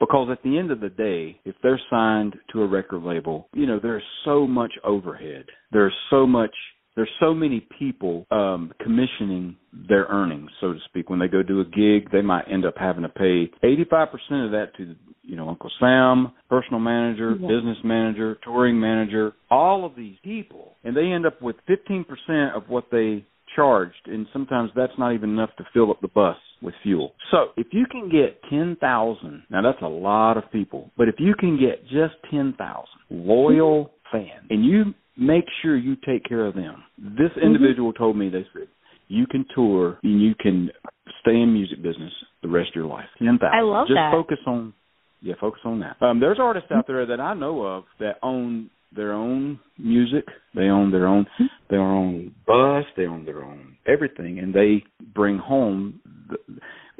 Because at the end of the day, if they're signed to a record label, you know, there's so much overhead. There's so much there's so many people um commissioning their earnings so to speak. When they go do a gig they might end up having to pay 85% of that to you know uncle sam personal manager Yeah. business manager touring manager all of these people. And they end up with 15% of what they charged and sometimes that's not even enough to fill up the bus with fuel. So if you can get 10,000 now that's a lot of people but if you can get just 10,000 loyal fans and you make sure you take care of them this individual told me they said you can tour and you can stay in music business the rest of your life. Ten thousand. I love Just that. focus on yeah, focus on that. Um there's artists out there that I know of that own their own music. They own their own their own bus, they own their own everything and they bring home the,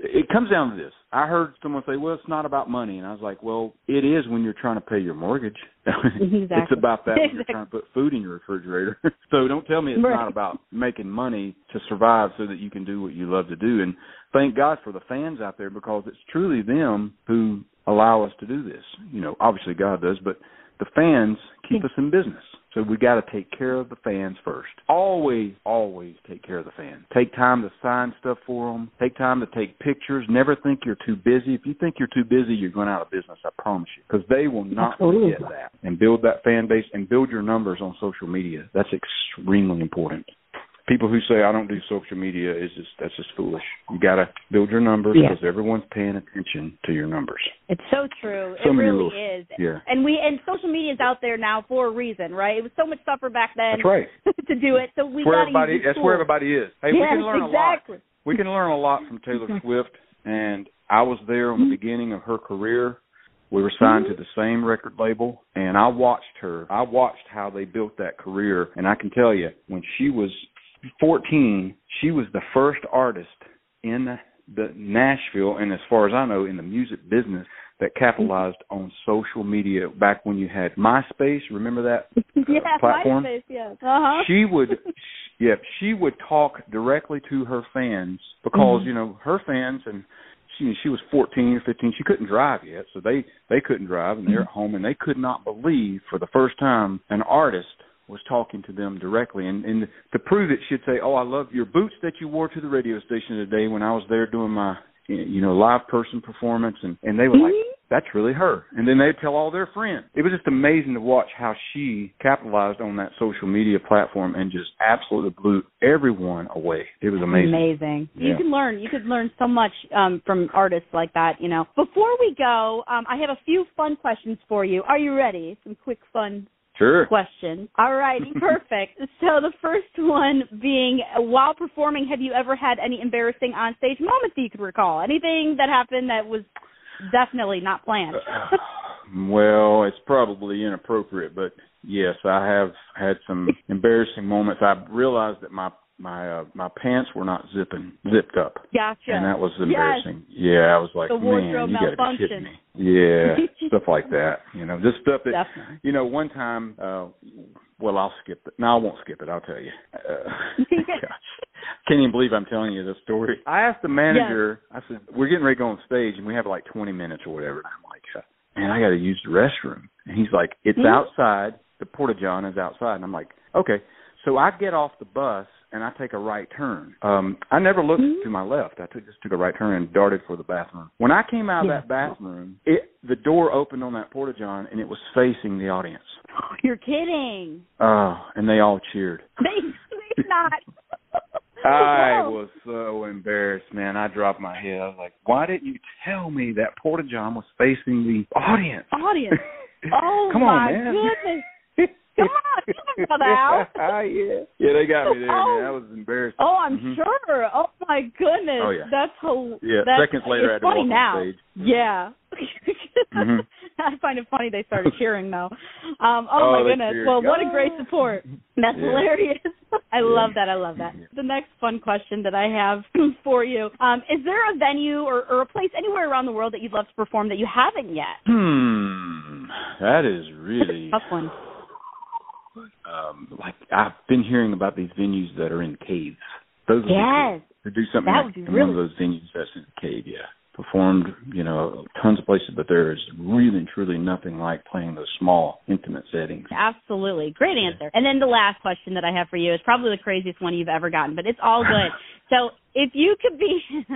it comes down to this. I heard someone say, "Well, it's not about money," and I was like, "Well, it is when you're trying to pay your mortgage. it's about that when you're trying to put food in your refrigerator. so don't tell me it's Right. not about making money to survive so that you can do what you love to do. And thank God for the fans out there because it's truly them who allow us to do this. You know, obviously God does, but the fans keep us in business. So we got to take care of the fans first. Always, always take care of the fans. Take time to sign stuff for them. Take time to take pictures. Never think you're too busy. If you think you're too busy, you're going out of business. I promise you, because they will not Absolutely. forget that. And build that fan base and build your numbers on social media. That's extremely important. People who say I don't do social media is just that's just foolish. You got to build your numbers Yeah. because everyone's paying attention to your numbers. It's so true. So it really is. Yeah. And we and social media is out there now for a reason, right? It was so much tougher back then That's right. to do it. So we got everybody. That's where everybody is. Hey, we Yes, can learn a lot. exactly. We can learn a lot from Taylor mm-hmm. Swift, and I was there on the mm-hmm. beginning of her career. We were signed to the same record label, and I watched her. I watched how they built that career, and I can tell you, when she was 14, she was the first artist in the Nashville, and as far as I know, in the music business that capitalized on social media back when you had MySpace. Remember that uh, yeah, platform? MySpace, yes. Uh-huh. she would yeah she would talk directly to her fans because you know her fans and she she was 14 or 15 she couldn't drive yet so they they couldn't drive and they're at home and they could not believe for the first time an artist was talking to them directly and and to prove it she'd say oh i love your boots that you wore to the radio station today when i was there doing my you know live person performance and and they were like that's really her. And then they'd tell all their friends. It was just amazing to watch how she capitalized on that social media platform and just absolutely blew everyone away. It was amazing. Amazing. You can learn. You could learn so much um, from artists like that. You know. Before we go, um, I have a few fun questions for you. Are you ready? Some quick fun Sure. questions. All righty, perfect. So the first one being, while performing, have you ever had any embarrassing onstage moments that you could recall? Anything that happened that was definitely not planned? Uh, well, it's probably inappropriate, but yes, I have had some embarrassing moments. I realized that my my uh, my pants were not zipping zipped up, Gotcha. and that was Yes. embarrassing. Yeah, I was like, The man, you gotta be kidding me. Yeah, stuff like that. You know, just stuff that Definitely. you know. One time, uh well, I'll skip it. No, I won't skip it. I'll tell you. Uh, can't even believe I'm telling you this story. I asked the manager. I said, "We're getting ready to go on stage, and we have like 20 minutes or whatever." And I'm like, uh, "Man, I got to use the restroom." And he's like, "It's Mhm. outside. The porta john is outside." And I'm like, "Okay." So I get off the bus and I take a right turn. Um, I never looked Mhm. to my left. I took, just took a right turn and darted for the bathroom. When I came out Yeah. of that bathroom, it the door opened on that porta john and it was facing the audience. You're kidding. Oh, and they all cheered. They they not. I was so embarrassed, man. I dropped my head. I was like, "Why didn't you tell me that porta john was facing the audience?" audience. Oh Come my on, man. goodness. Come on, you didn't know yeah, yeah, they got me there, Oh. man. That was embarrassing. Oh, I'm Mhm. sure. Oh my goodness. Oh, yeah. That's whole. Yeah, that's, seconds later, I had it's to walk funny on stage. Yeah. Mhm. I find it funny they started cheering though. Um, oh, Oh, my goodness. cheered. Well, what a great support. That's Yeah. hilarious. I Yeah. love that. I love that. The next fun question that I have for you: um, Is there a venue or, or a place anywhere around the world that you'd love to perform that you haven't yet? Hmm, that is really Tough one. Um like I've been hearing about these venues that are in caves. Those Yes. cool. to do something That like would be really- one of those venues that's in a cave. Yeah, performed you know tons of places, but there is really and truly nothing like playing those small intimate settings. Absolutely. Great answer. And then the last question that I have for you is probably the craziest one you've ever gotten, but it's all good. so if you could be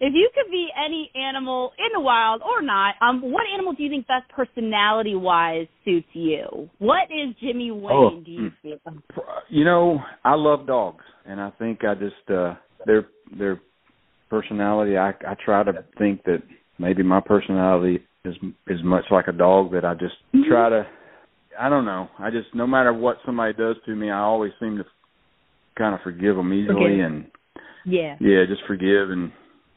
if you could be any animal in the wild or not, um, what animal do you think best personality wise suits you? What is Jimmy Wayne, Oh, do you feel? You know, I love dogs, and I think I just uh their their personality. I I try to think that maybe my personality is is much like a dog that I just Mm-hmm. try to. I don't know. I just no matter what somebody does to me, I always seem to kind of forgive them easily, Forgive. and Yeah. yeah, just forgive and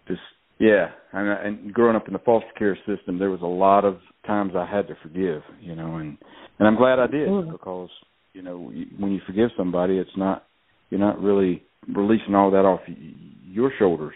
just yeah. And, and growing up in the foster care system, there was a lot of times I had to forgive, you know, and and I'm glad I did Mhm. because you know when you forgive somebody, it's not you're not really releasing all that off your shoulders,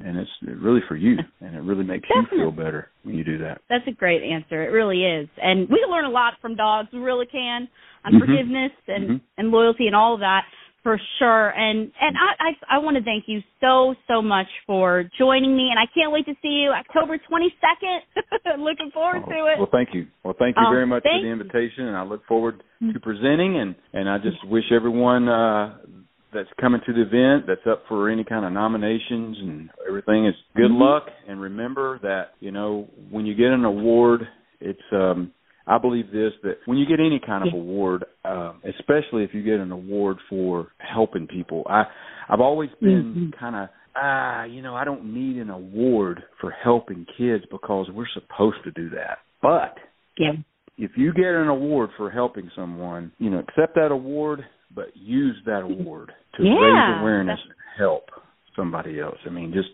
and it's really for you, and it really makes you feel better when you do that. That's a great answer. It really is. And we learn a lot from dogs. We really can on Mhm. forgiveness and Mhm. and loyalty and all of that for sure. And and I I, I want to thank you so so much for joining me. And I can't wait to see you October 22nd. Looking forward Oh, to it. Well, thank you. Well, thank you Oh, very much for the. Mm-hmm. invitation, and I look forward to presenting. and And I just wish everyone uh, that's coming to the event, that's up for any kind of nominations and everything, is good Mhm. luck. And remember that you know when you get an award, it's um, I believe this that when you get any kind of award, uh, especially if you get an award for helping people, I I've always been Mhm. kind of ah, you know, I don't need an award for helping kids because we're supposed to do that. But Yeah. if you get an award for helping someone, you know, accept that award, but use that award to Yeah, raise awareness and help somebody else. I mean, just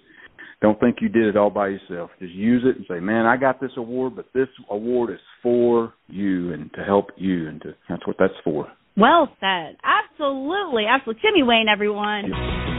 don't think you did it all by yourself. Just use it and say, "Man, I got this award, but this award is for you and to help you, and to that's what that's for." Well said. Absolutely. Absolutely. Jimmy Wayne, everyone. So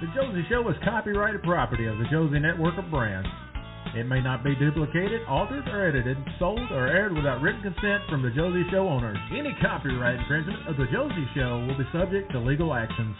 The Josie Show is copyrighted property of the Josie Network of Brands. It may not be duplicated, altered, or edited, sold, or aired without written consent from the Josie Show owners. Any copyright infringement of the Josie Show will be subject to legal actions.